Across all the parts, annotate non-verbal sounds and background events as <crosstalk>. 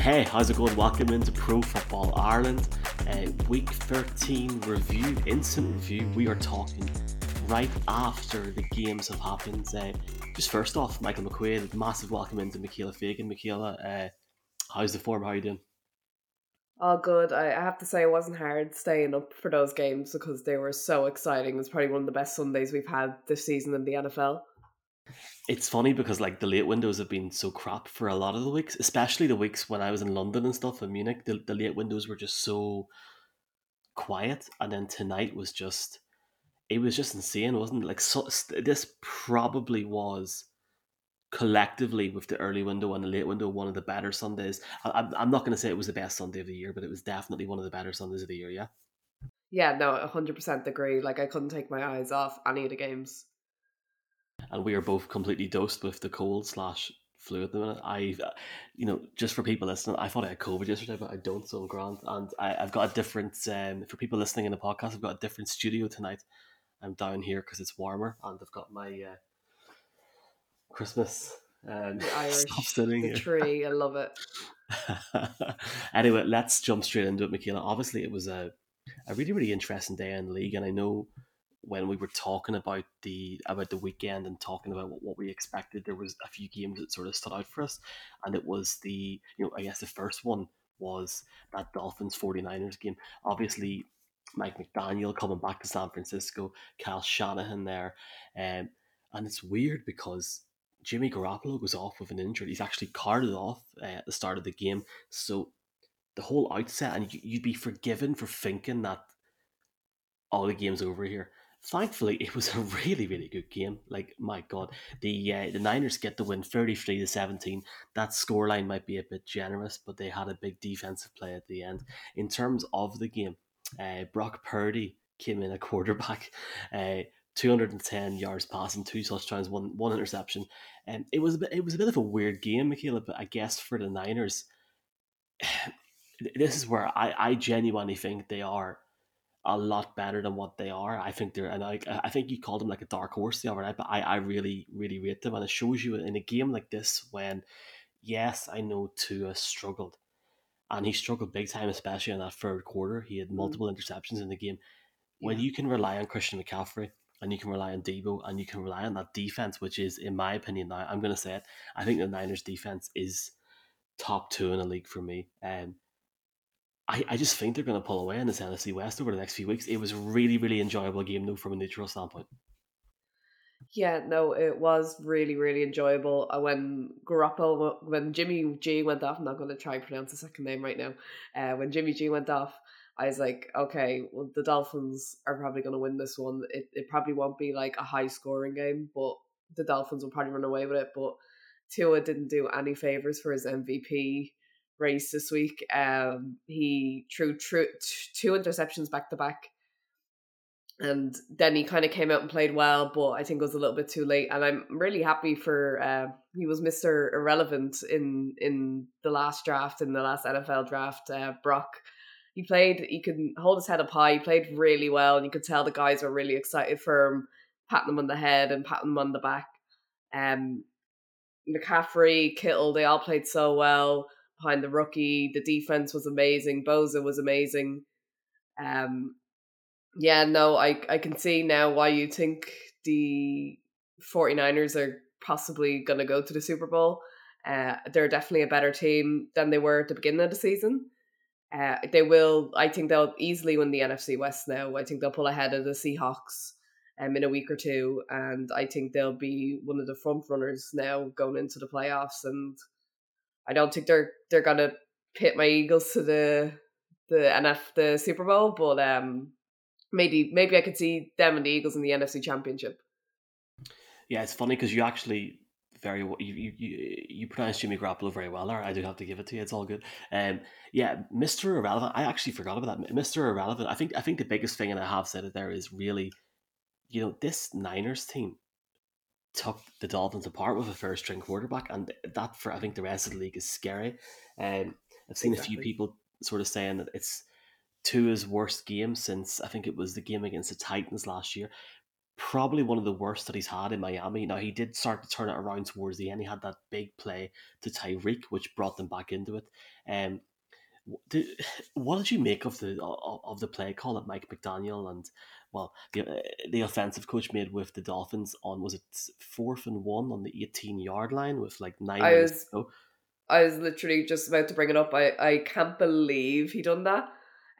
Hey, how's it going? Welcome into Pro Football Ireland, uh, week 13 review, instant review. We are talking right after the games have happened. Uh, just first off, Michael McQuaid, massive welcome into Michaela Fagan. Michaela, uh, how's the form? How are you doing? All good. I have to say, it wasn't hard staying up for those games because they were so exciting. It's probably one of the best Sundays we've had this season in the NFL. It's funny because like the late windows have been so crap for a lot of the weeks, especially the weeks when I was in London and stuff in Munich. The, the late windows were just so quiet, and then tonight was just it was just insane, wasn't it? Like so, this probably was collectively with the early window and the late window one of the better Sundays. I, I'm not going to say it was the best Sunday of the year, but it was definitely one of the better Sundays of the year. Yeah. Yeah, no, hundred percent agree. Like I couldn't take my eyes off any of the games. And we are both completely dosed with the cold slash flu at the minute. I, you know, just for people listening, I thought I had COVID yesterday, but I don't, so I'm grand. And I, I've got a different, um, for people listening in the podcast, I've got a different studio tonight. I'm down here because it's warmer, and I've got my uh, Christmas um, the <laughs> Irish the here. tree. I love it. <laughs> anyway, let's jump straight into it, Michaela. Obviously, it was a a really really interesting day in the league, and I know when we were talking about the about the weekend and talking about what, what we expected, there was a few games that sort of stood out for us, and it was the you know I guess the first one was that Dolphins 49ers game. Obviously, Mike McDaniel coming back to San Francisco, Kyle Shanahan there, um, and it's weird because Jimmy Garoppolo goes off with an injury. He's actually carted off uh, at the start of the game, so the whole outset, and you'd be forgiven for thinking that all the game's over here. Thankfully, it was a really, really good game. Like my God, the uh, the Niners get the win, thirty three to seventeen. That scoreline might be a bit generous, but they had a big defensive play at the end. In terms of the game, uh, Brock Purdy came in a <laughs> quarterback. Uh, 210 yards passing, two touchdowns, one one interception, and it was a bit it was a bit of a weird game, Michaela. But I guess for the Niners, <sighs> this is where I, I genuinely think they are a lot better than what they are. I think they're and I I think you called them like a dark horse the other night, but I, I really really rate them, and it shows you in a game like this when, yes, I know Tua struggled, and he struggled big time, especially in that third quarter. He had mm. multiple interceptions in the game. When you can rely on Christian McCaffrey and you can rely on Deebo and you can rely on that defense, which is, in my opinion, now I'm going to say it. I think the Niners' defense is top two in the league for me. And um, I, I just think they're going to pull away in this NFC West over the next few weeks. It was really, really enjoyable game, though, from a neutral standpoint. Yeah, no, it was really, really enjoyable. Uh, when Garoppolo, when Jimmy G went off, I'm not going to try and pronounce the second name right now. Uh, when Jimmy G went off, I was like, okay, well, the Dolphins are probably going to win this one. It, it probably won't be like a high scoring game, but the Dolphins will probably run away with it. But Tua didn't do any favors for his MVP race this week. Um, he threw, threw two interceptions back to back. And then he kind of came out and played well, but I think it was a little bit too late. And I'm really happy for uh, he was Mister Irrelevant in in the last draft in the last NFL draft. Uh, Brock he played, he could hold his head up high. He played really well, and you could tell the guys were really excited for him, patting him on the head and patting him on the back. Um, McCaffrey, Kittle, they all played so well behind the rookie. The defense was amazing. Bosa was amazing. Um, yeah, no, I I can see now why you think the 49ers are possibly going to go to the Super Bowl. Uh, they're definitely a better team than they were at the beginning of the season. Uh, they will. I think they'll easily win the NFC West now. I think they'll pull ahead of the Seahawks um, in a week or two, and I think they'll be one of the front runners now going into the playoffs. And I don't think they're they're gonna pit my Eagles to the the NF the Super Bowl, but um, maybe maybe I could see them and the Eagles in the NFC Championship. Yeah, it's funny because you actually very you you you, pronounce Jimmy Garoppolo very well. Or I do have to give it to you. It's all good. Um, yeah, Mister Irrelevant. I actually forgot about that. Mister Irrelevant. I think I think the biggest thing, and I have said it there, is really, you know, this Niners team took the Dolphins apart with a first string quarterback, and that for I think the rest of the league is scary. Um, I've seen exactly. a few people sort of saying that it's Tua's worst game since I think it was the game against the Titans last year. probably one of the worst that he's had in Miami. Now he did start to turn it around towards the end. He had that big play to Tyreek, which brought them back into it. Um, did, <sighs> what did you make of the of the play call at Mike McDaniel and well the uh, the offensive coach made with the Dolphins on was it fourth and one on the eighteen yard line with like nine I was-? I was literally just about to bring it up. I, I can't believe he done that.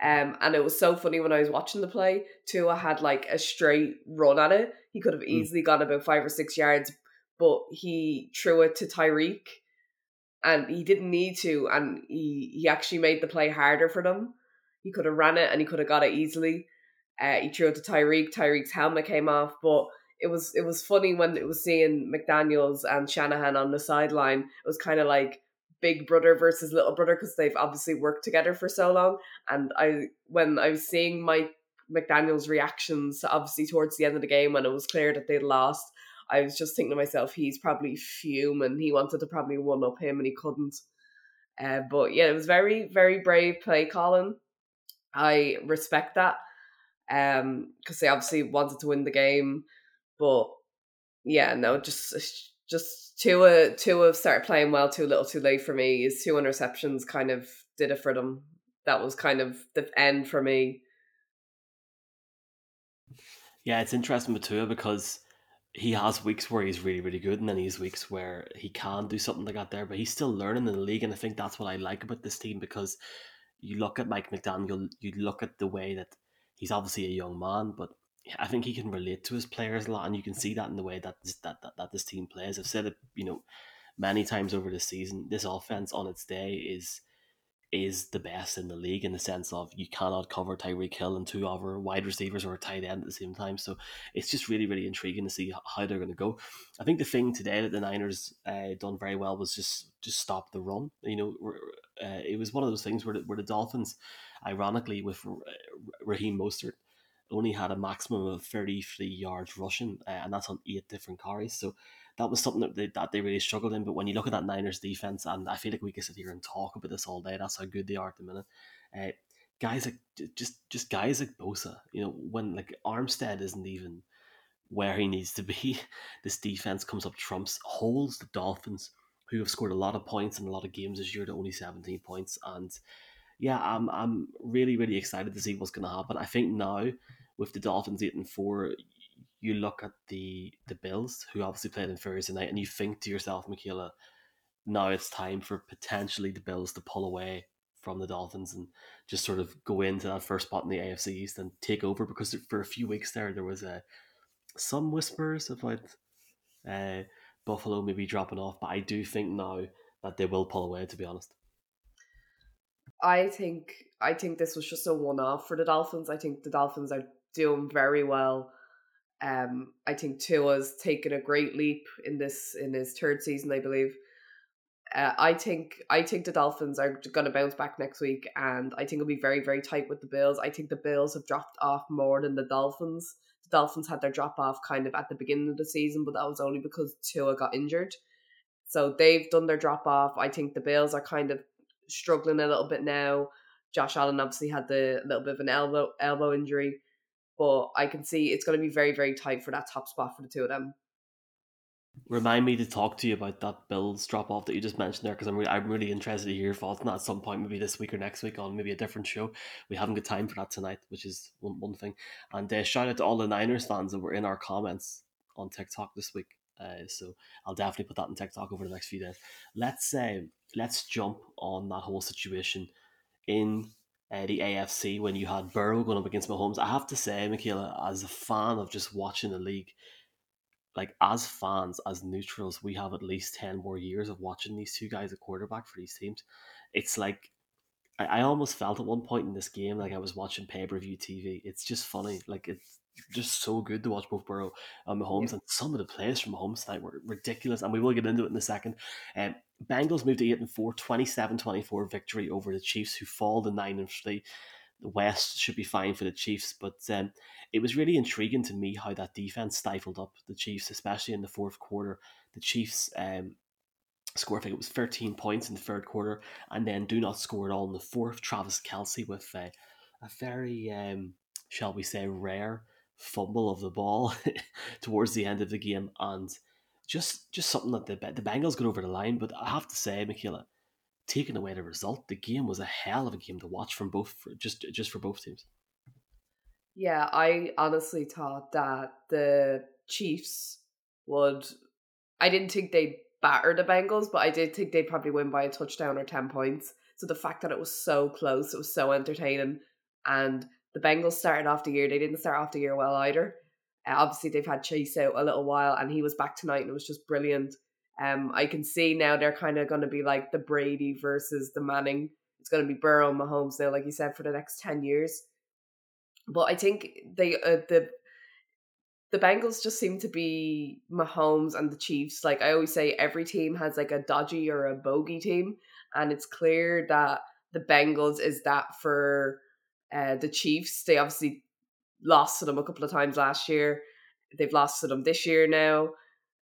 Um, and it was so funny when I was watching the play. Tua had like a straight run at it. He could have Mm. easily gone about five or six yards, but he threw it to Tyreek, and he didn't need to. And he he actually made the play harder for them. He could have ran it and he could have got it easily. Uh, he threw it to Tyreek. Tyreek's helmet came off, but it was it was funny when it was seeing McDaniel's and Shanahan on the sideline. It was kind of like big brother versus little brother because they've obviously worked together for so long. And I when I was seeing Mike McDaniel's reactions, obviously towards the end of the game when it was clear that they'd lost, I was just thinking to myself, he's probably fuming. He wanted to probably one up him and he couldn't. Uh, but yeah, it was very very brave play calling. I respect that um because they obviously wanted to win the game but yeah no just just Tua Tua started playing well too little too late for me. His two interceptions kind of did it for them. That was kind of the end for me. Yeah, it's interesting with Tua because he has weeks where he's really, really good, and then he has weeks where he can do something like that there, but he's still learning in the league, and I think that's what I like about this team because you look at Mike McDaniel, you look at the way that he's obviously a young man, but I think he can relate to his players a lot, and you can see that in the way that this, that, that, that this team plays. I've said it, you know, many times over the season. This offense on its day is is the best in the league in the sense of you cannot cover Tyreek Hill and two other wide receivers or a tight end at the same time. So it's just really, really intriguing to see how they're going to go. I think the thing today that the Niners uh, done very well was just just stop the run. You know, uh, it was one of those things where the, where the Dolphins, ironically, with Raheem Mostert, only had a maximum of 33 yards rushing, uh, and that's on eight different carries. So that was something that they, that they really struggled in. But when you look at that Niners defense, and I feel like we could sit here and talk about this all day. That's how good they are at the minute. Uh, guys like just just guys like Bosa, you know, when like Armstead isn't even where he needs to be, <laughs> this defense comes up trumps, holds the Dolphins, who have scored a lot of points in a lot of games this year to only 17 points. And yeah, I'm I'm really really excited to see what's going to happen. I think now with the Dolphins eight and four, you look at the the Bills, who obviously played on Thursday night, and you think to yourself, Michaela, now it's time for potentially the Bills to pull away from the Dolphins and just sort of go into that first spot in the AFC East and take over. Because for a few weeks there, there was a some whispers about uh, Buffalo maybe dropping off, but I do think now that they will pull away. To be honest, I think I think this was just a one off for the Dolphins. I think the Dolphins are doing very well. Um, I think Tua's taken a great leap in this in his third season, I believe. Uh, I think I think the Dolphins are going to bounce back next week, and I think it'll be very very tight with the Bills. I think the Bills have dropped off more than the Dolphins. The Dolphins had their drop off kind of at the beginning of the season, but that was only because Tua got injured. So they've done their drop off. I think the Bills are kind of struggling a little bit now. Josh Allen obviously had the little bit of an elbow elbow injury, but I can see it's going to be very very tight for that top spot for the two of them. Remind me to talk to you about that Bills drop off that you just mentioned there because I'm, re- I'm really interested to hear your thoughts on that at some point, maybe this week or next week on maybe a different show. We haven't got time for that tonight, which is one, one thing. And uh, shout out to all the Niners fans that were in our comments on TikTok this week. Uh, so I'll definitely put that on TikTok over the next few days. Let's say uh, let's jump on that whole situation in uh, the AFC when you had Burrow going up against Mahomes. I have to say, Michaela, as a fan of just watching the league, like as fans, as neutrals, we have at least ten more years of watching these two guys at quarterback for these teams. It's like I, I almost felt at one point in this game like I was watching pay per view TV. It's just funny, like it's just so good to watch both Burrow and Mahomes, yeah. and some of the plays from Mahomes tonight were ridiculous, and we will get into it in a second. Um, Bengals moved to 8 and 4, 27-24 victory over the Chiefs, who fall to 9 and 3. The West should be fine for the Chiefs, but um, it was really intriguing to me how that defense stifled up the Chiefs, especially in the fourth quarter. The Chiefs um, score, I think it was 13 points in the third quarter, and then do not score at all in the fourth. Travis Kelce with uh, a very, um, shall we say, rare fumble of the ball <laughs> towards the end of the game, and just just something that the the Bengals got over the line. But I have to say, Michaela, taking away the result, the game was a hell of a game to watch from both for, just just for both teams. Yeah, I honestly thought that the Chiefs would. I didn't think they'd batter the Bengals, but I did think they'd probably win by a touchdown or ten points. So the fact that it was so close, it was so entertaining, and the Bengals started off the year. They didn't start off the year well either. Uh, obviously, they've had Chase out a little while, and he was back tonight, and it was just brilliant. Um, I can see now they're kind of going to be like the Brady versus the Manning. It's going to be Burrow and Mahomes now, like you said, for the next ten years. But I think they uh, the the Bengals just seem to be Mahomes and the Chiefs. Like I always say, every team has like a dodgy or a bogey team, and it's clear that the Bengals is that for uh, the Chiefs. They obviously lost to them a couple of times last year. They've lost to them this year now.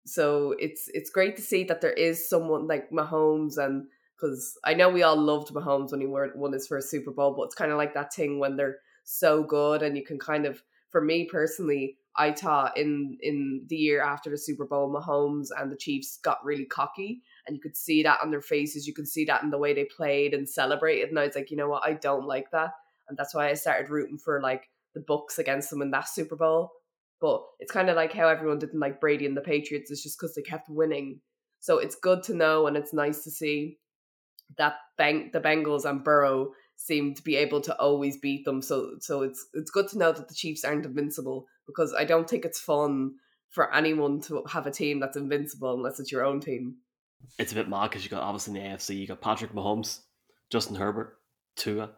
So it's it's great to see that there is someone like Mahomes and because I know we all loved Mahomes when he won his first Super Bowl, but it's kind of like that thing when they're so good and you can kind of for me personally I thought in in the year after the Super Bowl Mahomes and the Chiefs got really cocky and you could see that on their faces you could see that in the way they played and celebrated and I was like you know what? I don't like that and that's why I started rooting for like the Bucs against them in that Super Bowl but it's kind of like how everyone didn't like Brady and the Patriots it's just because they kept winning so it's good to know and it's nice to see that bang the Bengals and Burrow seem to be able to always beat them. So so it's it's good to know that the Chiefs aren't invincible because I don't think it's fun for anyone to have a team that's invincible unless it's your own team. It's a bit mad because you got obviously in the AFC you got Patrick Mahomes, Justin Herbert, Tua,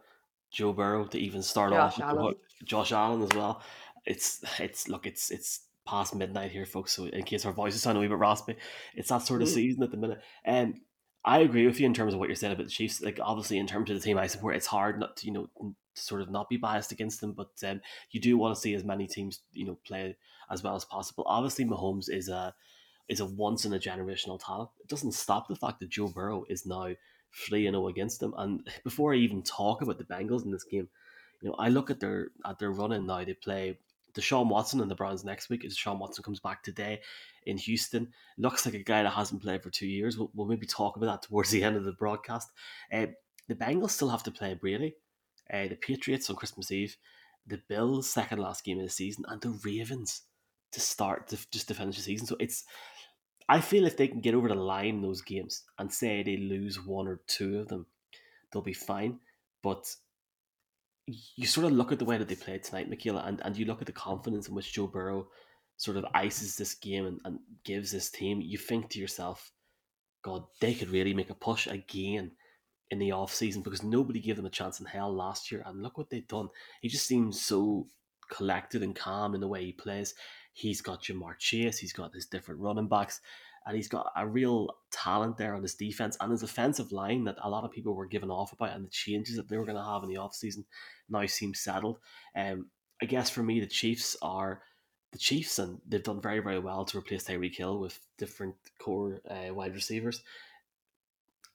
Joe Burrow to even start Josh off Allen. Josh Allen as well. It's it's look it's it's past midnight here, folks. So in case our voices sound a wee bit raspy, it's that sort of mm. season at the minute. And I agree with you in terms of what you're saying about the Chiefs. Like obviously, in terms of the team I support, it's hard not to you know sort of not be biased against them, but um, you do want to see as many teams you know play as well as possible. Obviously, Mahomes is a is a once in a generational talent. It doesn't stop the fact that Joe Burrow is now three and zero against them. And before I even talk about the Bengals in this game, you know, I look at their at their running now. They play Deshaun Watson and the Browns next week. As Deshaun Watson comes back today, in Houston. Looks like a guy that hasn't played for two years. We'll, we'll maybe talk about that towards the end of the broadcast. Uh, the Bengals still have to play Brady, uh, the Patriots on Christmas Eve, the Bills' second last game of the season, and the Ravens to start to, just to finish the season. So it's, I feel if they can get over the line in those games and say they lose one or two of them, they'll be fine. But you sort of look at the way that they played tonight, Michaela, and, and you look at the confidence in which Joe Burrow sort of ices this game and, and gives this team, you think to yourself, God, they could really make a push again in the off season because nobody gave them a chance in hell last year. And look what they've done. He just seems so collected and calm in the way he plays. He's got Ja'Marr Chase, he's got his different running backs, and he's got a real talent there on his defense and his offensive line that a lot of people were given off about and the changes that they were going to have in the off season now seem settled. Um, I guess for me, the Chiefs are the Chiefs, and they've done very, very well to replace Tyreek Hill with different core uh, wide receivers.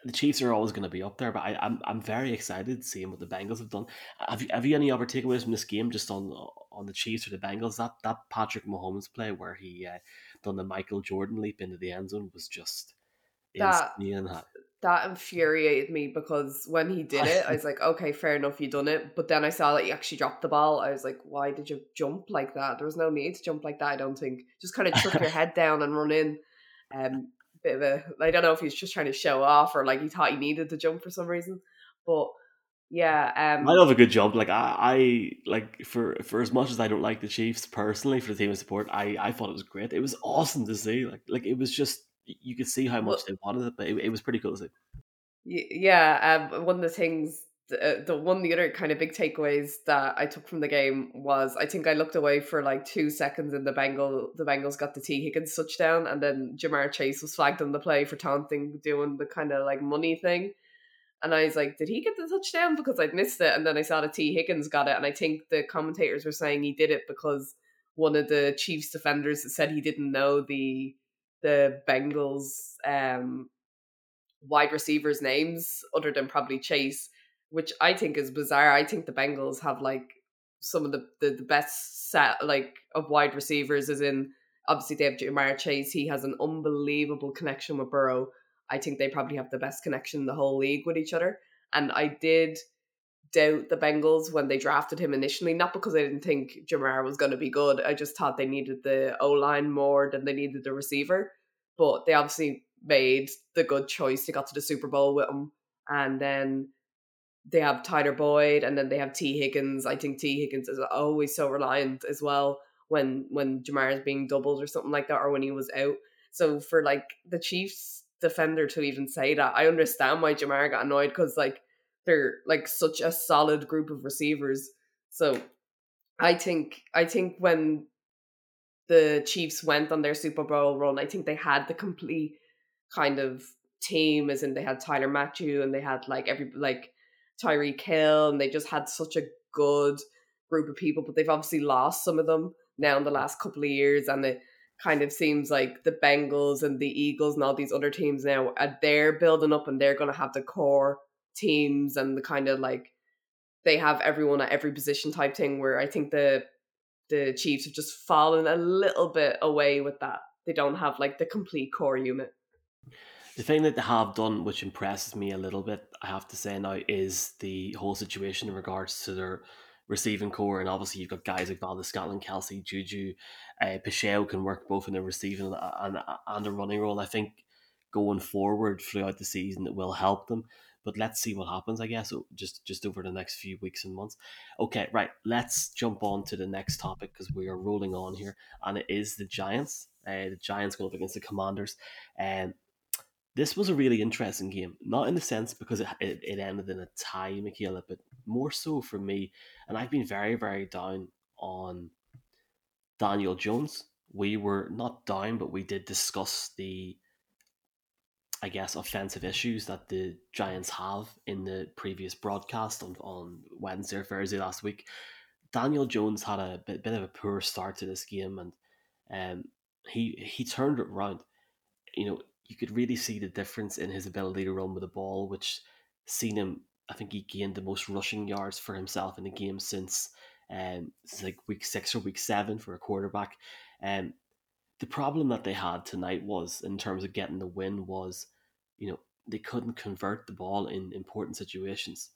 The Chiefs are always going to be up there, but I, I'm I'm very excited seeing what the Bengals have done. Have you have you any other takeaways from this game, just on on the Chiefs or the Bengals? That that Patrick Mahomes play where he uh, done the Michael Jordan leap into the end zone was just that, that infuriated me because when he did it, I was like, okay, fair enough, you done it. But then I saw that he actually dropped the ball. I was like, why did you jump like that? There was no need to jump like that. I don't think. Just kind of chuck your head down and run in. Um, bit of a. I don't know if he's just trying to show off or like he thought he needed to jump for some reason. But yeah, um, I love a good jump. Like I, I like for for as much as I don't like the Chiefs personally for the team of support, I I thought it was great. It was awesome to see. Like like it was just you could see how much they wanted it, but it, it was pretty cool to see. Yeah, um, one of the things, the, uh, the one of the other kind of big takeaways that I took from the game was I think I looked away for like two seconds and the Bengal the Bengals got the Tee Higgins touchdown and then Ja'Marr Chase was flagged on the play for taunting, doing the kind of like money thing. And I was like, did he get the touchdown? Because I'd missed it. And then I saw that Tee Higgins got it. And I think the commentators were saying he did it because one of the Chiefs defenders said he didn't know the the Bengals um, wide receivers' names other than probably Chase, which I think is bizarre. I think the Bengals have like some of the, the, the best set like of wide receivers is in obviously they have Ja'Marr Chase. He has an unbelievable connection with Burrow. I think they probably have the best connection in the whole league with each other. And I did doubt the Bengals when they drafted him initially, not because I didn't think Ja'Marr was going to be good. I just thought they needed the O line more than they needed the receiver. But they obviously made the good choice. They got to the Super Bowl with him. And then they have Tyler Boyd and then they have Tee Higgins. I think Tee Higgins is always so reliant as well when when Ja'Marr is being doubled or something like that or when he was out. So for like the Chiefs defender to even say that, I understand why Ja'Marr got annoyed because like they're like such a solid group of receivers. So I think I think when the Chiefs went on their Super Bowl run, I think they had the complete kind of team, as in they had Tyrann Mathieu and they had like every like Tyreek Hill, and they just had such a good group of people. But they've obviously lost some of them now in the last couple of years, and it kind of seems like the Bengals and the Eagles and all these other teams now uh, they're building up and they're to have the core teams and the kind of like they have everyone at every position type thing. Where I think the the Chiefs have just fallen a little bit away with that. They don't have like the complete corps unit. The thing that they have done, which impresses me a little bit, I have to say now, is the whole situation in regards to their receiving core. And obviously, you've got guys like Valdes-Scantling, Kelce, Juju, uh, Pacheco can work both in the receiving and, and the running role. I think going forward throughout the season, it will help them. But let's see what happens, I guess, just just over the next few weeks and months. Okay, right. Let's jump on to the next topic because we are rolling on here, and it is the Giants. Uh, the Giants going up against the Commanders, and this was a really interesting game. Not in the sense because it, it, it ended in a tie, Michaela, but more so for me. And I've been very, very down on Daniel Jones. We were not down, but we did discuss the I guess, offensive issues that the Giants have in the previous broadcast on, on Wednesday or Thursday last week. Daniel Jones had a bit, bit of a poor start to this game, and um, he he turned it around. You know, you could really see the difference in his ability to run with the ball, which seen him. I think he gained the most rushing yards for himself in the game since um, since like week six or week seven for a quarterback. Um, the problem that they had tonight was, in terms of getting the win, was you know they couldn't convert the ball in important situations.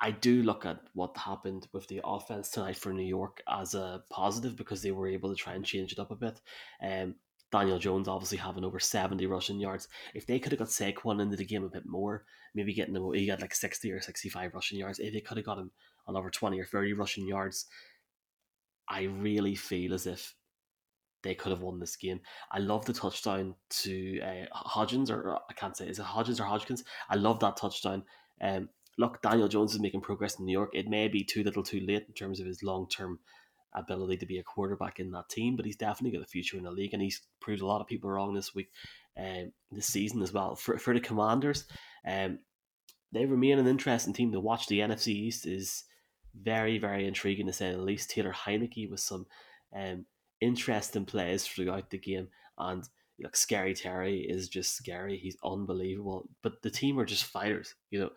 I do look at what happened with the offense tonight for New York as a positive because they were able to try and change it up a bit. Um, Daniel Jones obviously having over 70 rushing yards. If they could have got Saquon into the game a bit more, maybe getting him, he got like 60 or 65 rushing yards. If they could have got him on over 20 or 30 rushing yards, I really feel as if they could have won this game. I love the touchdown to uh, Hodgins, or I can't say, is it Hodgins or Hodgkins? I love that touchdown. Um, look, Daniel Jones is making progress in New York. It may be too little too late in terms of his long term ability to be a quarterback in that team, but he's definitely got a future in the league, and he's proved a lot of people wrong this week, um, this season as well. For, for the Commanders, um, they remain an interesting team to watch. The NFC East is very, very intriguing to say the least. Taylor Heinicke with some um, interesting plays throughout the game. And like Scary Terry is just scary. He's unbelievable. But the team are just fighters. You know,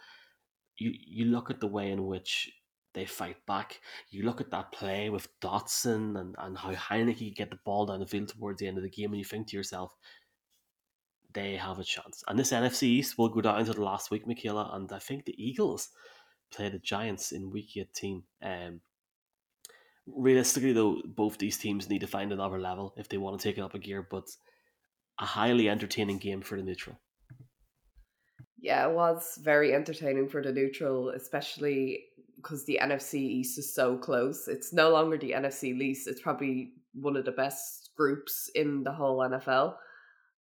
you you look at the way in which they fight back. You look at that play with Dotson and, and how Heinicke get the ball down the field towards the end of the game, and you think to yourself, they have a chance. And this NFC East will go down to the last week, Michaela, and I think the Eagles play the Giants in week 18. Um, realistically, though, both these teams need to find another level if they want to take it up a gear. But a highly entertaining game for the neutral. Yeah, it was very entertaining for the neutral, especially because the NFC East is so close. It's no longer the NFC least. It's probably one of the best groups in the whole NFL.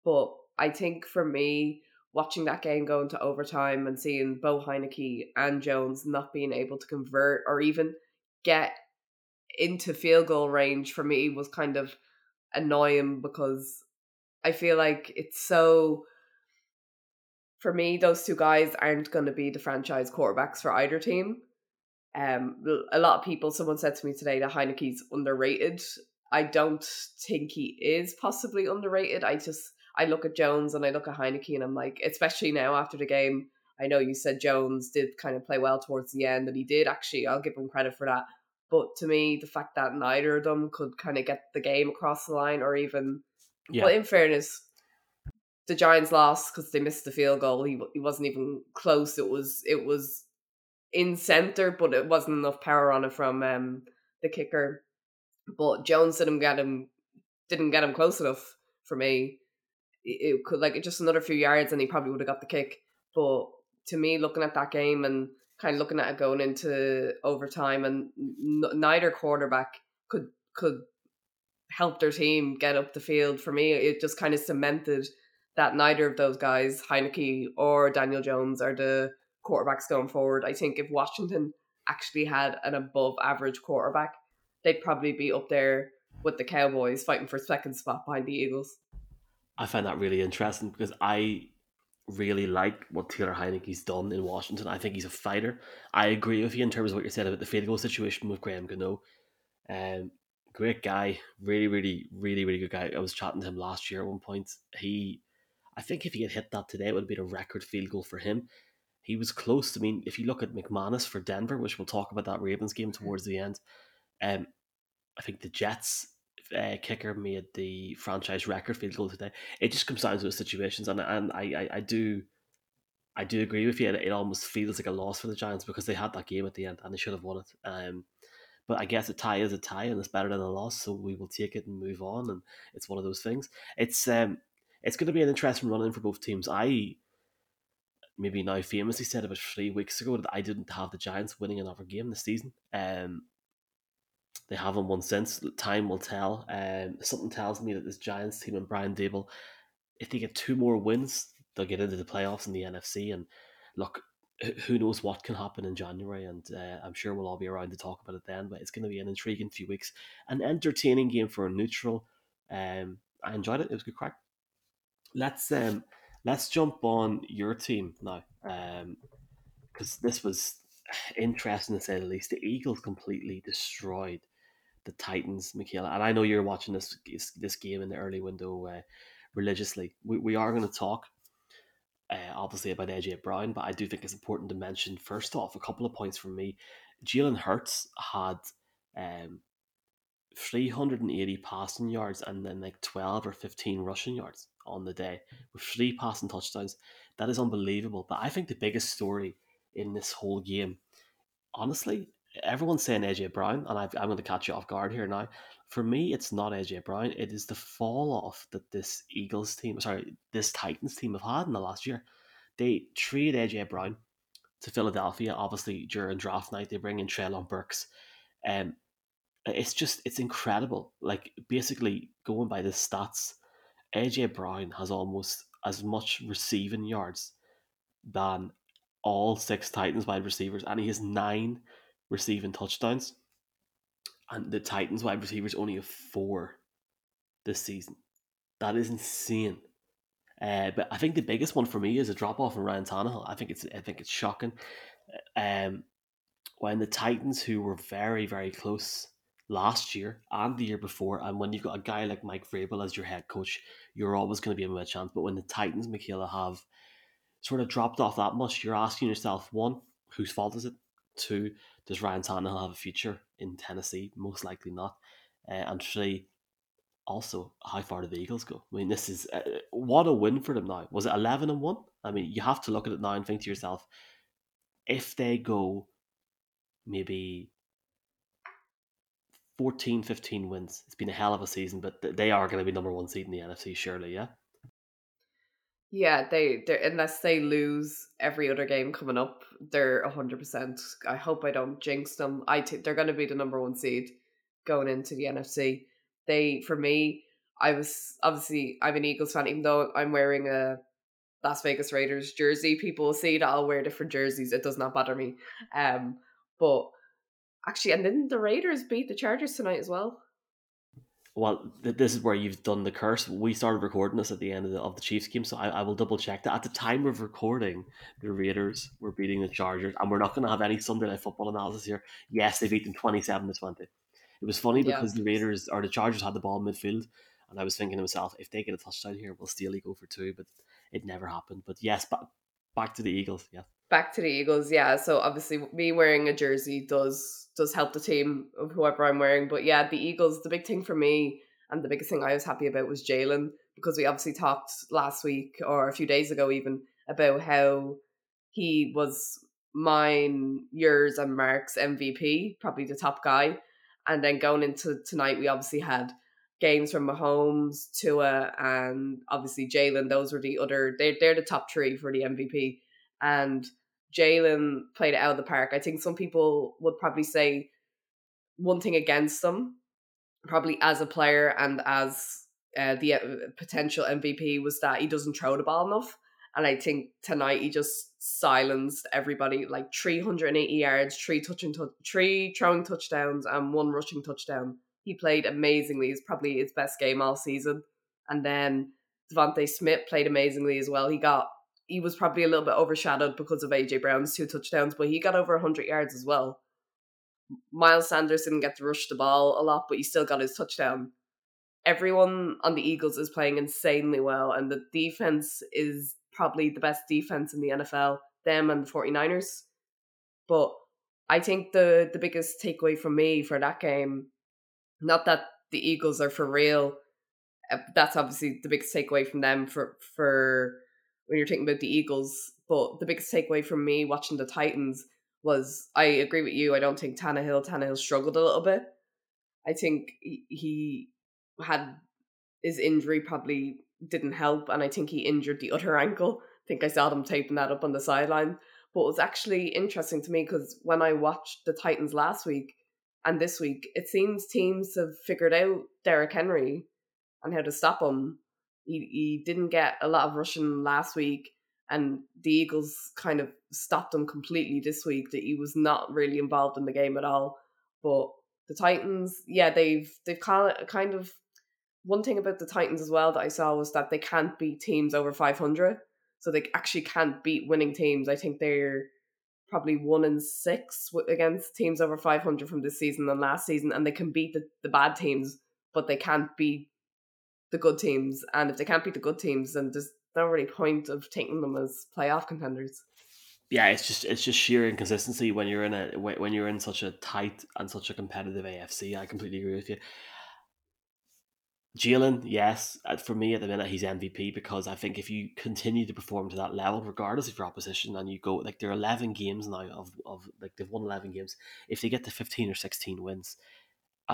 But I think for me, watching that game go into overtime and seeing Bo Heinicke and Jones not being able to convert or even get into field goal range for me was kind of annoying because I feel like it's so for me those two guys aren't going to be the franchise quarterbacks for either team. Um, a lot of people. Someone said to me today that Heinicke's underrated. I don't think he is possibly underrated. I just I look at Jones and I look at Heinicke and I'm like, especially now after the game. I know you said Jones did kind of play well towards the end, and he did actually. I'll give him credit for that But to me, the fact that neither of them could kind of get the game across the line, or even, Yeah. but in fairness, the Giants lost because they missed the field goal. He he wasn't even close. It was it was in center, but it wasn't enough power on it from um, the kicker. But Jones didn't get him didn't get him close enough for me. It, it could like just another few yards, and he probably would have got the kick. But to me, looking at that game and kind of looking at it going into overtime, and n- neither quarterback could could help their team get up the field. For me, it just kind of cemented that neither of those guys, Heinicke or Daniel Jones, are the quarterbacks going forward. I think if Washington actually had an above average quarterback, they'd probably be up there with the Cowboys fighting for second spot behind the Eagles. I find that really interesting because I really like what Taylor Heinicke's done in Washington. I think he's a fighter. I agree with you in terms of what you said about the field goal situation with Graham Gano. Um, great guy, really, really, really, really good guy. I was chatting to him last year at one point. He, I think if he had hit that today, it would have been a record field goal for him. He was close. I mean, if you look at McManus for Denver, which we'll talk about that Ravens game towards the end, um, I think the Jets uh, kicker made the franchise record field goal today. It just comes down to those situations, and and I, I, I do. I do agree with you. It, it almost feels like a loss for the Giants because they had that game at the end and they should have won it. Um, but I guess a tie is a tie and it's better than a loss, so we will take it and move on. And it's one of those things. It's um, it's going to be an interesting run in for both teams. I maybe now famously said about three weeks ago that I didn't have the Giants winning another game this season. Um, they haven't won since. Time will tell. Um, something tells me that this Giants team and Brian Daboll, if they get two more wins, they'll get into the playoffs in the NFC. And look, who knows what can happen in January? And uh, I'm sure we'll all be around to talk about it then. But it's going to be an intriguing few weeks, an entertaining game for a neutral. Um, I enjoyed it. It was good crack. Let's um, let's jump on your team now, um, because this was interesting to say the least. The Eagles completely destroyed the Titans, Michaela. And I know you're watching this this game in the early window uh, religiously. We, we are going to talk, uh, obviously, about AJ Brown, but I do think it's important to mention, first off, a couple of points from me. Jalen Hurts had um, 380 passing yards and then like 12 or 15 rushing yards on the day with three passing touchdowns. That is unbelievable. But I think the biggest story in this whole game, honestly, everyone's saying AJ Brown, and i am going to catch you off guard here now. For me, it's not AJ Brown. It is the fall off that this Eagles team, sorry, this Titans team have had in the last year. They trade AJ Brown to Philadelphia. Obviously, during draft night, they bring in Treylon Burks. Um, it's just it's incredible. Like basically going by the stats, AJ Brown has almost as much receiving yards than all six Titans wide receivers, and he has nine receiving touchdowns. And the Titans wide receivers only have four this season. That is insane. Uh, but I think the biggest one for me is a drop off in Ryan Tannehill. I think it's I think it's shocking. Um, when the Titans, who were very very close last year and the year before, and when you've got a guy like Mike Vrabel as your head coach, you're always going to be in a chance. But when the Titans, Michaela, have sort of dropped off that much, you're asking yourself, one, whose fault is it? Two, does Ryan Tannehill have a future in Tennessee? Most likely not. Uh, and three, also, how far do the Eagles go? I mean, this is uh, what a win for them now. Was it eleven and one? I mean, you have to look at it now and think to yourself, if they go maybe 14, 15 wins, it's been a hell of a season, but they are going to be number one seed in the NFC, surely, yeah. Yeah, they they unless they lose every other game coming up, they're hundred percent. I hope I don't jinx them. I they're going to be the number one seed going into the NFC. They for me, I was obviously I'm an Eagles fan, even though I'm wearing a Las Vegas Raiders jersey. People see that I'll wear different jerseys. It does not bother me. Um, but actually, and then the Raiders beat the Chargers tonight as well well, this is where you've done the curse. We started recording this at the end of the, of the Chiefs game, so I, I will double check that. At the time of recording, the Raiders were beating the Chargers, and we're not going to have any Sunday night football analysis here. Yes, they beat them twenty-seven to twenty. It was funny yeah. because the Raiders or the Chargers had the ball in midfield, and I was thinking to myself, if they get a touchdown here, we'll steal go for two, but it never happened. But yes, but back to the Eagles. Yeah, back to the Eagles. Yeah, so obviously me wearing a jersey does does help the team of whoever I'm wearing. But yeah, the Eagles. The big thing for me and the biggest thing I was happy about was Jalen because we obviously talked last week or a few days ago even about how he was mine, yours, and Mark's MVP, probably the top guy. And then going into tonight, we obviously had games from Mahomes, Tua, and obviously Jalen. Those were the other. They're they're the top three for the MVP. And Jalen played it out of the park. I think some people would probably say one thing against them, probably as a player and as uh, the uh, potential MVP, was that he doesn't throw the ball enough. And I think tonight he just silenced everybody like 380 yards, three touching, t- three throwing touchdowns, and one rushing touchdown. He played amazingly. It's probably his best game all season. And then DeVonta Smith played amazingly as well. He got he was probably a little bit overshadowed because of AJ Brown's two touchdowns, but he got over 100 yards as well. Miles Sanders didn't get to rush the ball a lot, but he still got his touchdown. Everyone on the Eagles is playing insanely well, and the defense is probably the best defense in the NFL, them and the 49ers. But I think the, the biggest takeaway from me for that game, not that the Eagles are for real, uh, that's obviously the biggest takeaway from them for for when you're thinking about the Eagles. But the biggest takeaway from me watching the Titans was I agree with you. I don't think Tannehill Tannehill struggled a little bit. I think he, he had his injury probably didn't help, and I think he injured the other ankle. I think I saw them taping that up on the sideline. But it was actually interesting to me because when I watched the Titans last week and this week, it seems teams have figured out Derrick Henry and how to stop him. He he didn't get a lot of rushing last week, and the Eagles kind of stopped him completely this week. That he was not really involved in the game at all. But the Titans, yeah, they've they've kind of one thing about the Titans as well that I saw was that they can't beat teams over 500. So they actually can't beat winning teams. I think they're probably one in six against teams over 500 from this season and last season. And they can beat the, the bad teams, but they can't beat the good teams. And if they can't beat the good teams, then there's no really point of taking them as playoff contenders. Yeah, it's just it's just sheer inconsistency when you're in a when you're in such a tight and such a competitive AFC. I completely agree with you. Jalen, yes, uh, for me at the minute he's MVP because I think if you continue to perform to that level, regardless of your opposition, and you go like there are eleven games now of, of like they've won eleven games. If they get to fifteen or sixteen wins,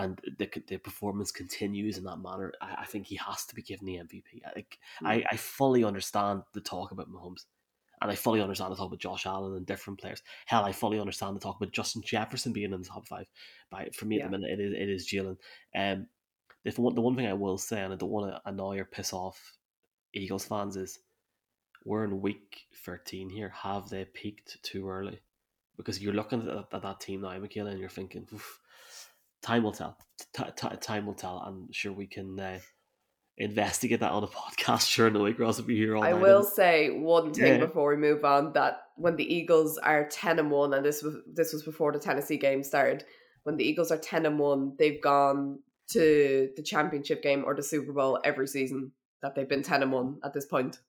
and the the performance continues in that manner, I, I think he has to be given the MVP. I think mm. I, I fully understand the talk about Mahomes, and I fully understand the talk about Josh Allen and different players. Hell, I fully understand the talk about Justin Jefferson being in the top five. But for me yeah. at the minute, it is it is Jalen. Um, the one, the one thing I will say, and I don't want to annoy or piss off Eagles fans, is we're in week 13 here. Have they peaked too early? Because you're looking at, at that team now, Michaela, and you're thinking, time will tell. T- t- time will tell. I'm sure we can uh, investigate that on a <laughs> podcast during the week, or we'll be here all I will say one thing yeah. before we move on that when the Eagles are 10 and 1, and this was, this was before the Tennessee game started, when the Eagles are 10 and 1, they've gone to the championship game or the Super Bowl every season that they've been ten and one at this point.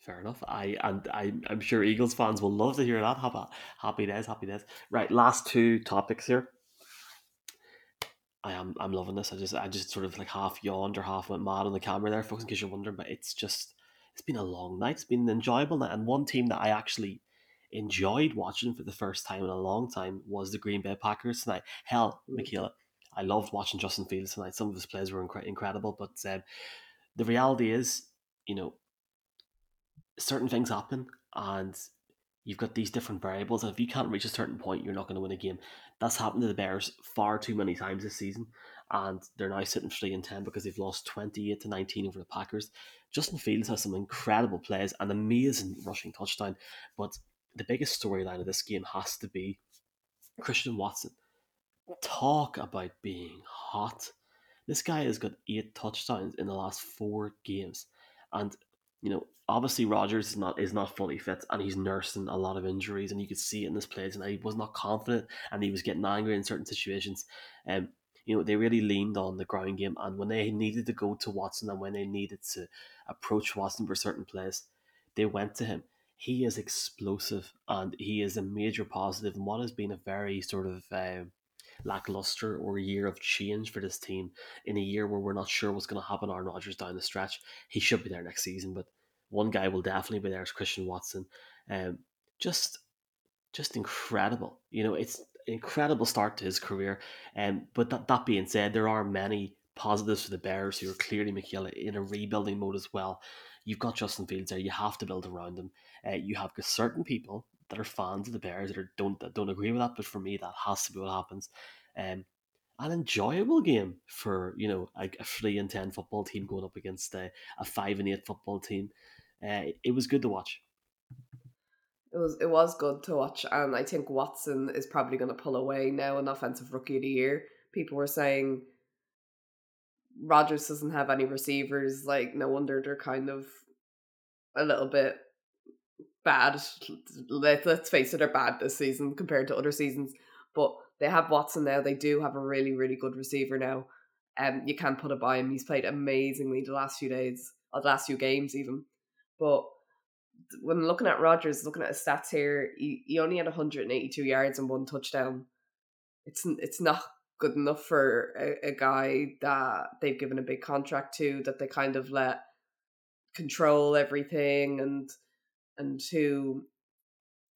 Fair enough. I and I, I'm sure Eagles fans will love to hear that. Happy, happy days, happy days. Right, last two topics here. I am I'm loving this. I just I just sort of like half yawned or half went mad on the camera there, folks, in case you're wondering. But it's just it's been a long night. It's been an enjoyable night, and one team that I actually enjoyed watching for the first time in a long time was the Green Bay Packers tonight. Hell. Michaela, I loved watching Justin Fields tonight. Some of his plays were incre- incredible, but um, the reality is, you know, certain things happen, and you've got these different variables. And if you can't reach a certain point, you're not going to win a game. That's happened to the Bears far too many times this season, and they're now sitting three and ten because they've lost twenty eight to nineteen over the Packers. Justin Fields has some incredible plays and amazing rushing touchdown, but the biggest storyline of this game has to be Christian Watson talk about being hot. This guy has got eight touchdowns in the last four games, and you know obviously Rodgers is not is not fully fit, and he's nursing a lot of injuries, and you could see it in this plays, and he was not confident, and he was getting angry in certain situations. Um, you know they really leaned on the ground game, and when they needed to go to Watson, and when they needed to approach Watson for certain plays, they went to him. he is explosive and he is a major positive in what has been a very sort of uh, lackluster or a year of change for this team in a year where we're not sure what's going to happen Aaron Rodgers down the stretch. He should be there next season, but one guy will definitely be there is Christian Watson. Um, just just incredible. You know, it's incredible start to his career. Um, but that, that being said, there are many positives for the Bears who are clearly Michaela in a rebuilding mode as well. You've got Justin Fields there. You have to build around him. Uh, you have certain people that are fans of the Bears that are, don't that don't agree with that, but for me, that has to be what happens. Um, an enjoyable game for you know a, a three and ten football team going up against a, a five and eight football team. Uh, it, it was good to watch. It was it was good to watch, and I think Watson is probably going to pull away now an offensive rookie of the year. People were saying Rodgers doesn't have any receivers. Like no wonder they're kind of a little bit bad. Let, let's face it, they're bad this season compared to other seasons. But they have Watson now. They do have a really, really good receiver now. Um, you can't put it by him. He's played amazingly the last few days, or the last few games even. But when looking at Rodgers, looking at his stats here, he, he only had 182 yards and one touchdown. It's it's not good enough for a, a guy that they've given a big contract to, that they kind of let control everything and and who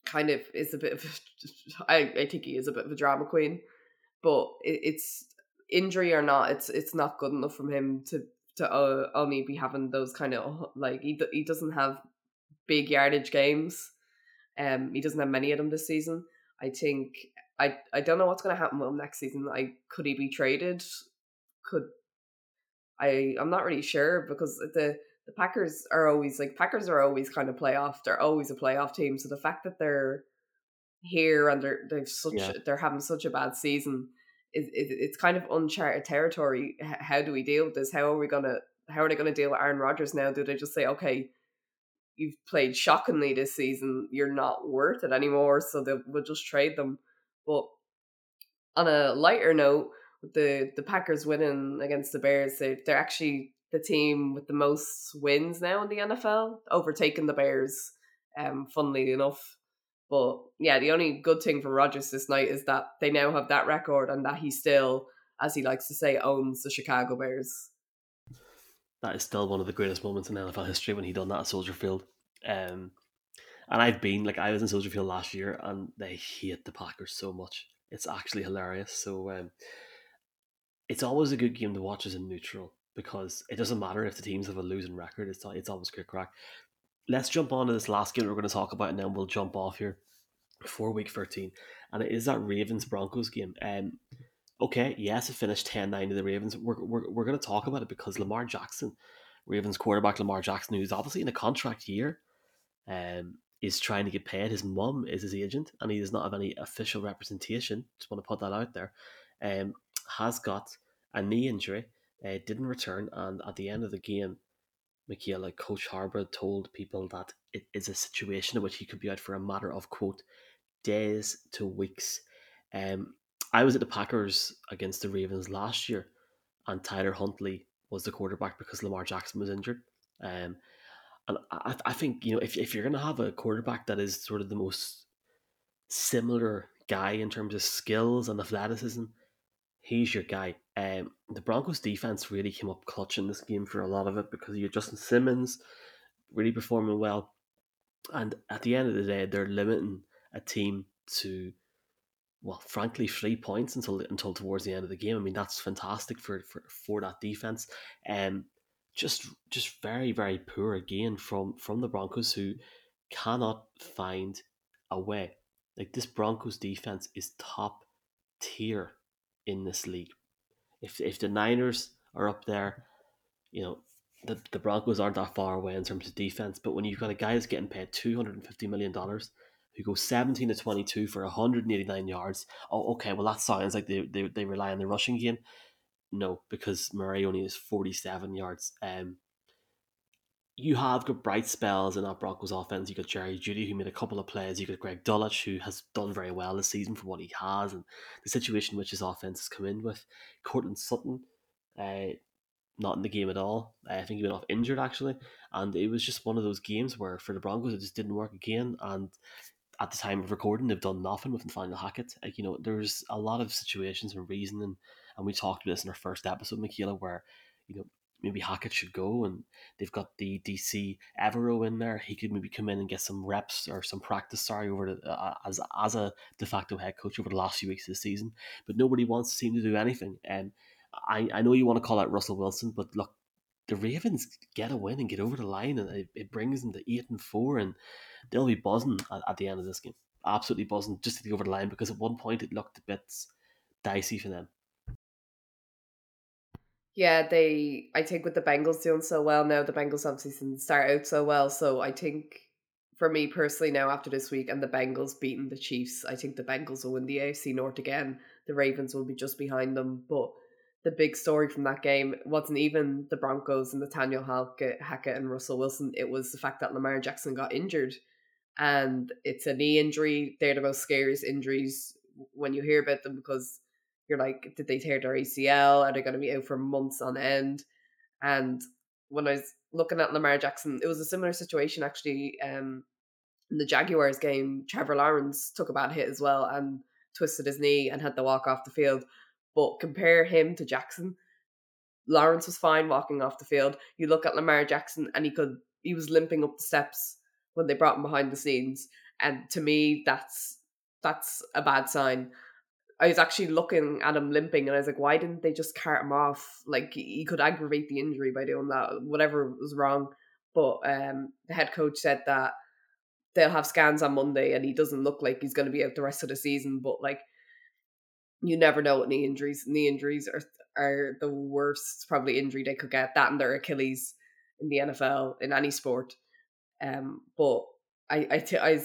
kind of is a bit of <laughs> I, I think he is a bit of a drama queen but it, it's injury or not it's it's not good enough from him to to uh, only be having those kind of like he, he doesn't have big yardage games um he doesn't have many of them this season. I think i i don't know what's going to happen with him next season. I could he be traded? Could i i'm not really sure because the the Packers are always like Packers are always kind of playoff. They're always a playoff team. So the fact that they're here and they're they've such yeah. they're having such a bad season is it, it's kind of uncharted territory. How do we deal with this? How are we gonna how are they gonna deal with Aaron Rodgers now? Do they just say okay? You've played shockingly this season. You're not worth it anymore, so they will just trade them. But on a lighter note, the the Packers winning against the Bears, they they're actually the team with the most wins now in the NFL, overtaking the Bears. Um, funnily enough, but yeah, the only good thing for Rodgers this night is that they now have that record and that he still, as he likes to say, owns the Chicago Bears. That is still one of the greatest moments in NFL history when he done that at Soldier Field. Um, and I've been like I was in Soldier Field last year, and they hate the Packers so much. It's actually hilarious. So um, it's always a good game to watch as a neutral because it doesn't matter if the teams have a losing record. It's it's always good crack. Let's jump on to this last game we're going to talk about, and then we'll jump off here for week thirteen, and it is that Ravens Broncos game. Um, okay, yes, it finished 10-9 to the Ravens. We're we're, we're going to talk about it because Lamar Jackson, Ravens quarterback Lamar Jackson, who's obviously in a contract year, um, is trying to get paid. His mum is his agent, and he does not have any official representation. Just want to put that out there. Um, has got a knee injury uh, didn't return. And at the end of the game, Michaela, Coach Harbaugh told people that it is a situation in which he could be out for a matter of, quote, days to weeks. Um, I was at the Packers against the Ravens last year, and Tyler Huntley was the quarterback because Lamar Jackson was injured. Um, and I, I think, you know, if, if you're going to have a quarterback that is sort of the most similar guy in terms of skills and athleticism, he's your guy. Um, the Broncos defense really came up clutch in this game for a lot of it because you had Justin Simmons really performing well. And at the end of the day, they're limiting a team to, well, frankly, three points until until towards the end of the game. I mean, that's fantastic for for, for that defense. Um, just just very very poor again from from the Broncos who cannot find a way. Like this Broncos defense is top tier in this league if if the Niners are up there, you know, the, the Broncos aren't that far away in terms of defense. But when you've got a guy that's getting paid two hundred and fifty million dollars who goes seventeen to twenty two for hundred and eighty nine yards, oh okay, well that sounds like they, they they rely on the rushing game. No, because Murray only is forty seven yards. Um, you have got bright spells in that Broncos offense. You got Jerry Jeudy, who made a couple of plays. You got Greg Dulcich who has done very well this season for what he has and the situation which his offense has come in with. Courtland Sutton, uh, not in the game at all. I think he went off injured actually, and it was just one of those games where for the Broncos it just didn't work again. And at the time of recording, they've done nothing with Nathaniel Hackett. Like, you know, there's a lot of situations and reasoning, and we talked about this in our first episode, Michaela, where you know maybe Hackett should go, and they've got the DC Evero in there. He could maybe come in and get some reps or some practice. Sorry, over uh, as as a de facto head coach over the last few weeks of the season, but nobody wants to seem to do anything. And I I know you want to call out Russell Wilson, but look, the Ravens get a win and get over the line, and it, it brings them to eight and four, and they'll be buzzing at, at, the end of this game. Absolutely buzzing just to get over the line because at one point it looked a bit dicey for them. Yeah, they. I think with the Bengals doing so well now, the Bengals obviously didn't start out so well. So I think for me personally now after this week and the Bengals beating the Chiefs, I think the Bengals will win the AFC North again. The Ravens will be just behind them, but the big story from that game wasn't even the Broncos and Nathaniel Hackett, and Russell Wilson. It was the fact that Lamar Jackson got injured, and it's a knee injury. They're the most scariest injuries when you hear about them because you're like, did they tear their ACL? Are they going to be out for months on end? And when I was looking at Lamar Jackson, it was a similar situation actually. Um, in the Jaguars game, Trevor Lawrence took a bad hit as well and twisted his knee and had to walk off the field. But compare him to Jackson. Lawrence was fine walking off the field. You look at Lamar Jackson and he could he was limping up the steps when they brought him behind the scenes. And to me that's that's a bad sign. I was actually looking at him limping and I was like, why didn't they just cart him off? Like he could aggravate the injury by doing that, whatever was wrong. But um, the head coach said that they'll have scans on Monday and he doesn't look like he's going to be out the rest of the season. But like you never know what knee injuries. Knee injuries are are the worst probably injury they could get. That and their Achilles in the NFL in any sport. Um, but I I, t- I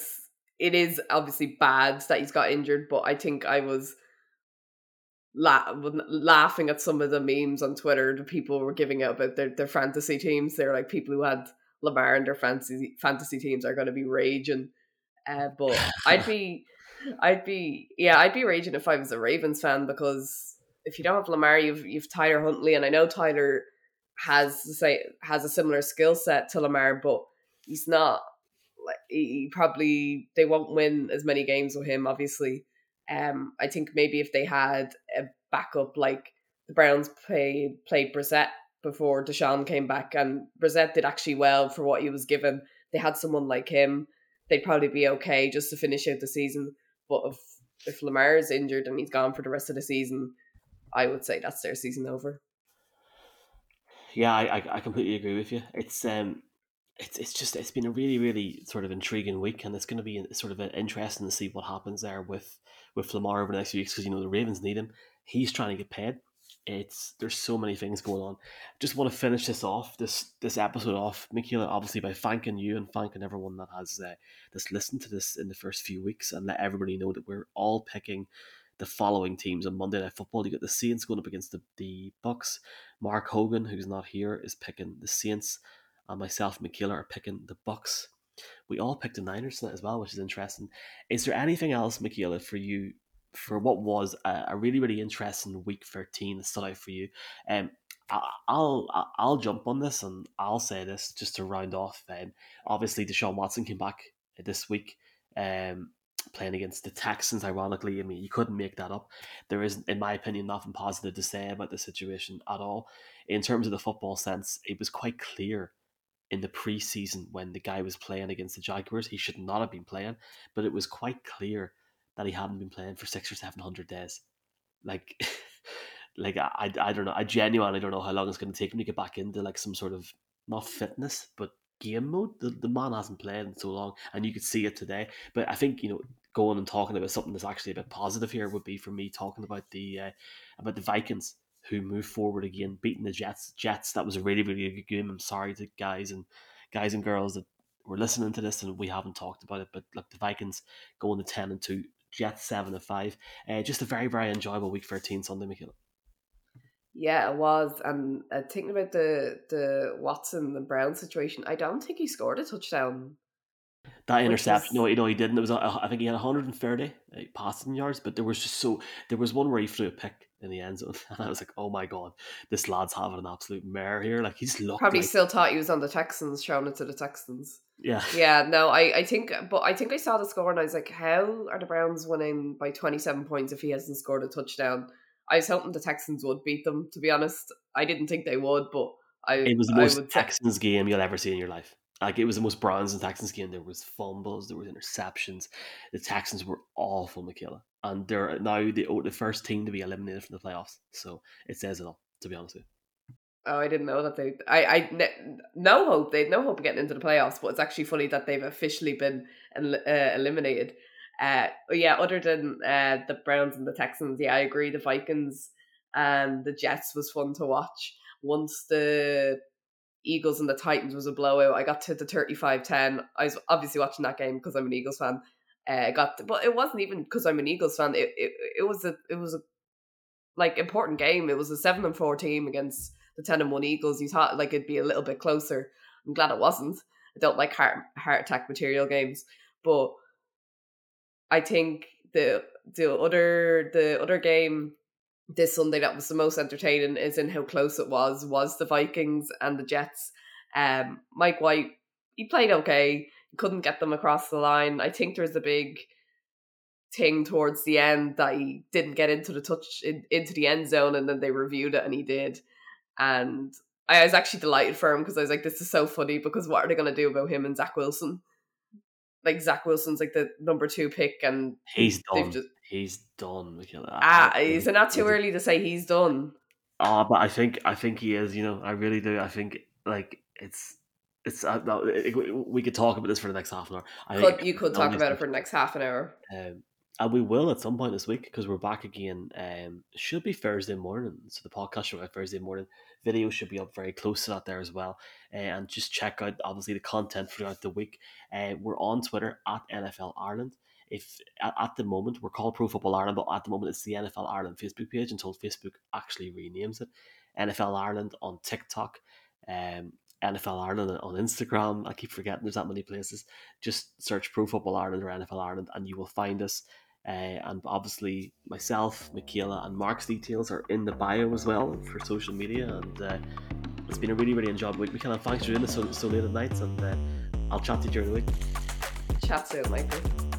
it is obviously bad that he's got injured, but I think I was la- laughing at some of the memes on Twitter. The people were giving out about their their fantasy teams. They're like people who had Lamar and their fantasy fantasy teams are going to be raging. Uh, but <sighs> I'd be I'd be yeah, I'd be raging if I was a Ravens fan because if you don't have Lamar, you've you've Tyler Huntley, and I know Tyler has say has a similar skill set to Lamar, but he's not like he probably they won't win as many games with him. Obviously, um, I think maybe if they had a backup like the Browns played played Brissett before Deshaun came back, and Brissett did actually well for what he was given. They had someone like him, they'd probably be okay just to finish out the season. But if if Lamar is injured and he's gone for the rest of the season, I would say that's their season over. Yeah, I, I completely agree with you. It's um, it's it's just it's been a really really sort of intriguing week, and it's going to be sort of interesting to see what happens there with with Lamar over the next few weeks because you know the Ravens need him. He's trying to get paid it's there's so many things going on. Just want to finish this off, this this episode off, Michaela, obviously by thanking you and thanking everyone that has uh, listened to this in the first few weeks, and let everybody know that we're all picking the following teams on Monday Night Football. You got the Saints going up against the the Bucs. Mark Hogan, who's not here, is picking the Saints, and myself, Michaela, are picking the Bucs. We all picked the Niners tonight as well, which is interesting. Is there anything else, Michaela, for you for what was a, a really really interesting week 13 that stood out for you um I'll I'll jump on this and I'll say this just to round off. Um, obviously, Deshaun Watson came back this week, um, playing against the Texans. Ironically, I mean you couldn't make that up. There is, in my opinion, nothing positive to say about the situation at all. In terms of the football sense, it was quite clear in the preseason when the guy was playing against the Jaguars, he should not have been playing, but it was quite clear that he hadn't been playing for six or seven hundred days. Like, <laughs> like I, I don't know. I genuinely don't know how long it's going to take him to get back into like some sort of not fitness, but game mode. The, the man hasn't played in so long, and you could see it today. But I think you know, going and talking about something that's actually a bit positive here would be for me talking about the uh, about the Vikings who move forward again, beating the Jets. Jets. That was a really really good game. I'm sorry to guys and guys and girls that were listening to this and we haven't talked about it, but look, the Vikings going to ten and two Jets seven and five. Uh, just a very very enjoyable week thirteen Sunday, Michaela. Yeah, it was. And uh, thinking about the the Watson and Brown situation, I don't think he scored a touchdown That interception, was... no, you know, he didn't. It was, I think he had 130 uh, passing yards, but there was just so there was one where he threw a pick in the end zone, <laughs> and I was like, oh my god, this lad's having an absolute mare here. Like he's looked probably like... still thought he was on the Texans, showing it to the Texans. Yeah, yeah. No, I, I think, but I think I saw the score and I was like, how are the Browns winning by 27 points if he hasn't scored a touchdown? I was hoping the Texans would beat them. To be honest, I didn't think they would, but I. It was the most Texans game you'll ever see in your life. Like it was the most Browns and Texans game. There was fumbles, there was interceptions. The Texans were awful, Michaela, and they're now the the first team to be eliminated from the playoffs. So it says it all, to be honest with you. Oh, I didn't know that they. I, I no hope. They had no hope of getting into the playoffs, but it's actually funny that they've officially been uh, eliminated. Uh, yeah. Other than uh, the Browns and the Texans, yeah, I agree. The Vikings and the Jets was fun to watch. Once the Eagles and the Titans was a blowout. I got to the 35-10. I was obviously watching that game because I'm an Eagles fan. Uh, got, to, but it wasn't even because I'm an Eagles fan. It, it it was a it was a like important game. It was a seven and four team against the ten and one Eagles. You thought like it'd be a little bit closer. I'm glad it wasn't. I don't like heart heart attack material games, but I think the the other the other game this Sunday that was the most entertaining is in how close it was was the Vikings and the Jets. Um, Mike White he played okay, he couldn't get them across the line. I think there was a big thing towards the end that he didn't get into the touch in, into the end zone, and then they reviewed it and he did. And I was actually delighted for him because I was like, this is so funny because what are they going to do about him and Zach Wilson? Like Zach Wilson's like the number two pick, and he's done. Just, he's done. Ah, is it not too early to say he's done? Ah, but I think I think he is. You know, I really do. I think like it's it's uh, no, it, we could talk about this for the next half an hour. I could, think, you could talk about it for the next half an hour. Um, and we will at some point this week because we're back again. Um, should be Thursday morning, so the podcast should be Thursday morning. Video should be up very close to that there as well. Uh, and just check out obviously the content throughout the week. Uh, we're on Twitter at NFL Ireland if at, at, the moment we're called Pro Football Ireland, but at the moment it's the NFL Ireland Facebook page until Facebook actually renames it. NFL Ireland on TikTok, um, NFL Ireland on Instagram. I keep forgetting there's that many places. Just search Pro Football Ireland or NFL Ireland, and you will find us. Uh, and obviously, myself, Michaela, and Mark's details are in the bio as well for social media. And uh, it's been a really, really enjoyable week. Michaela, thanks for doing this so, so late at night, and uh, I'll chat to you during the week. Chat soon, Michael.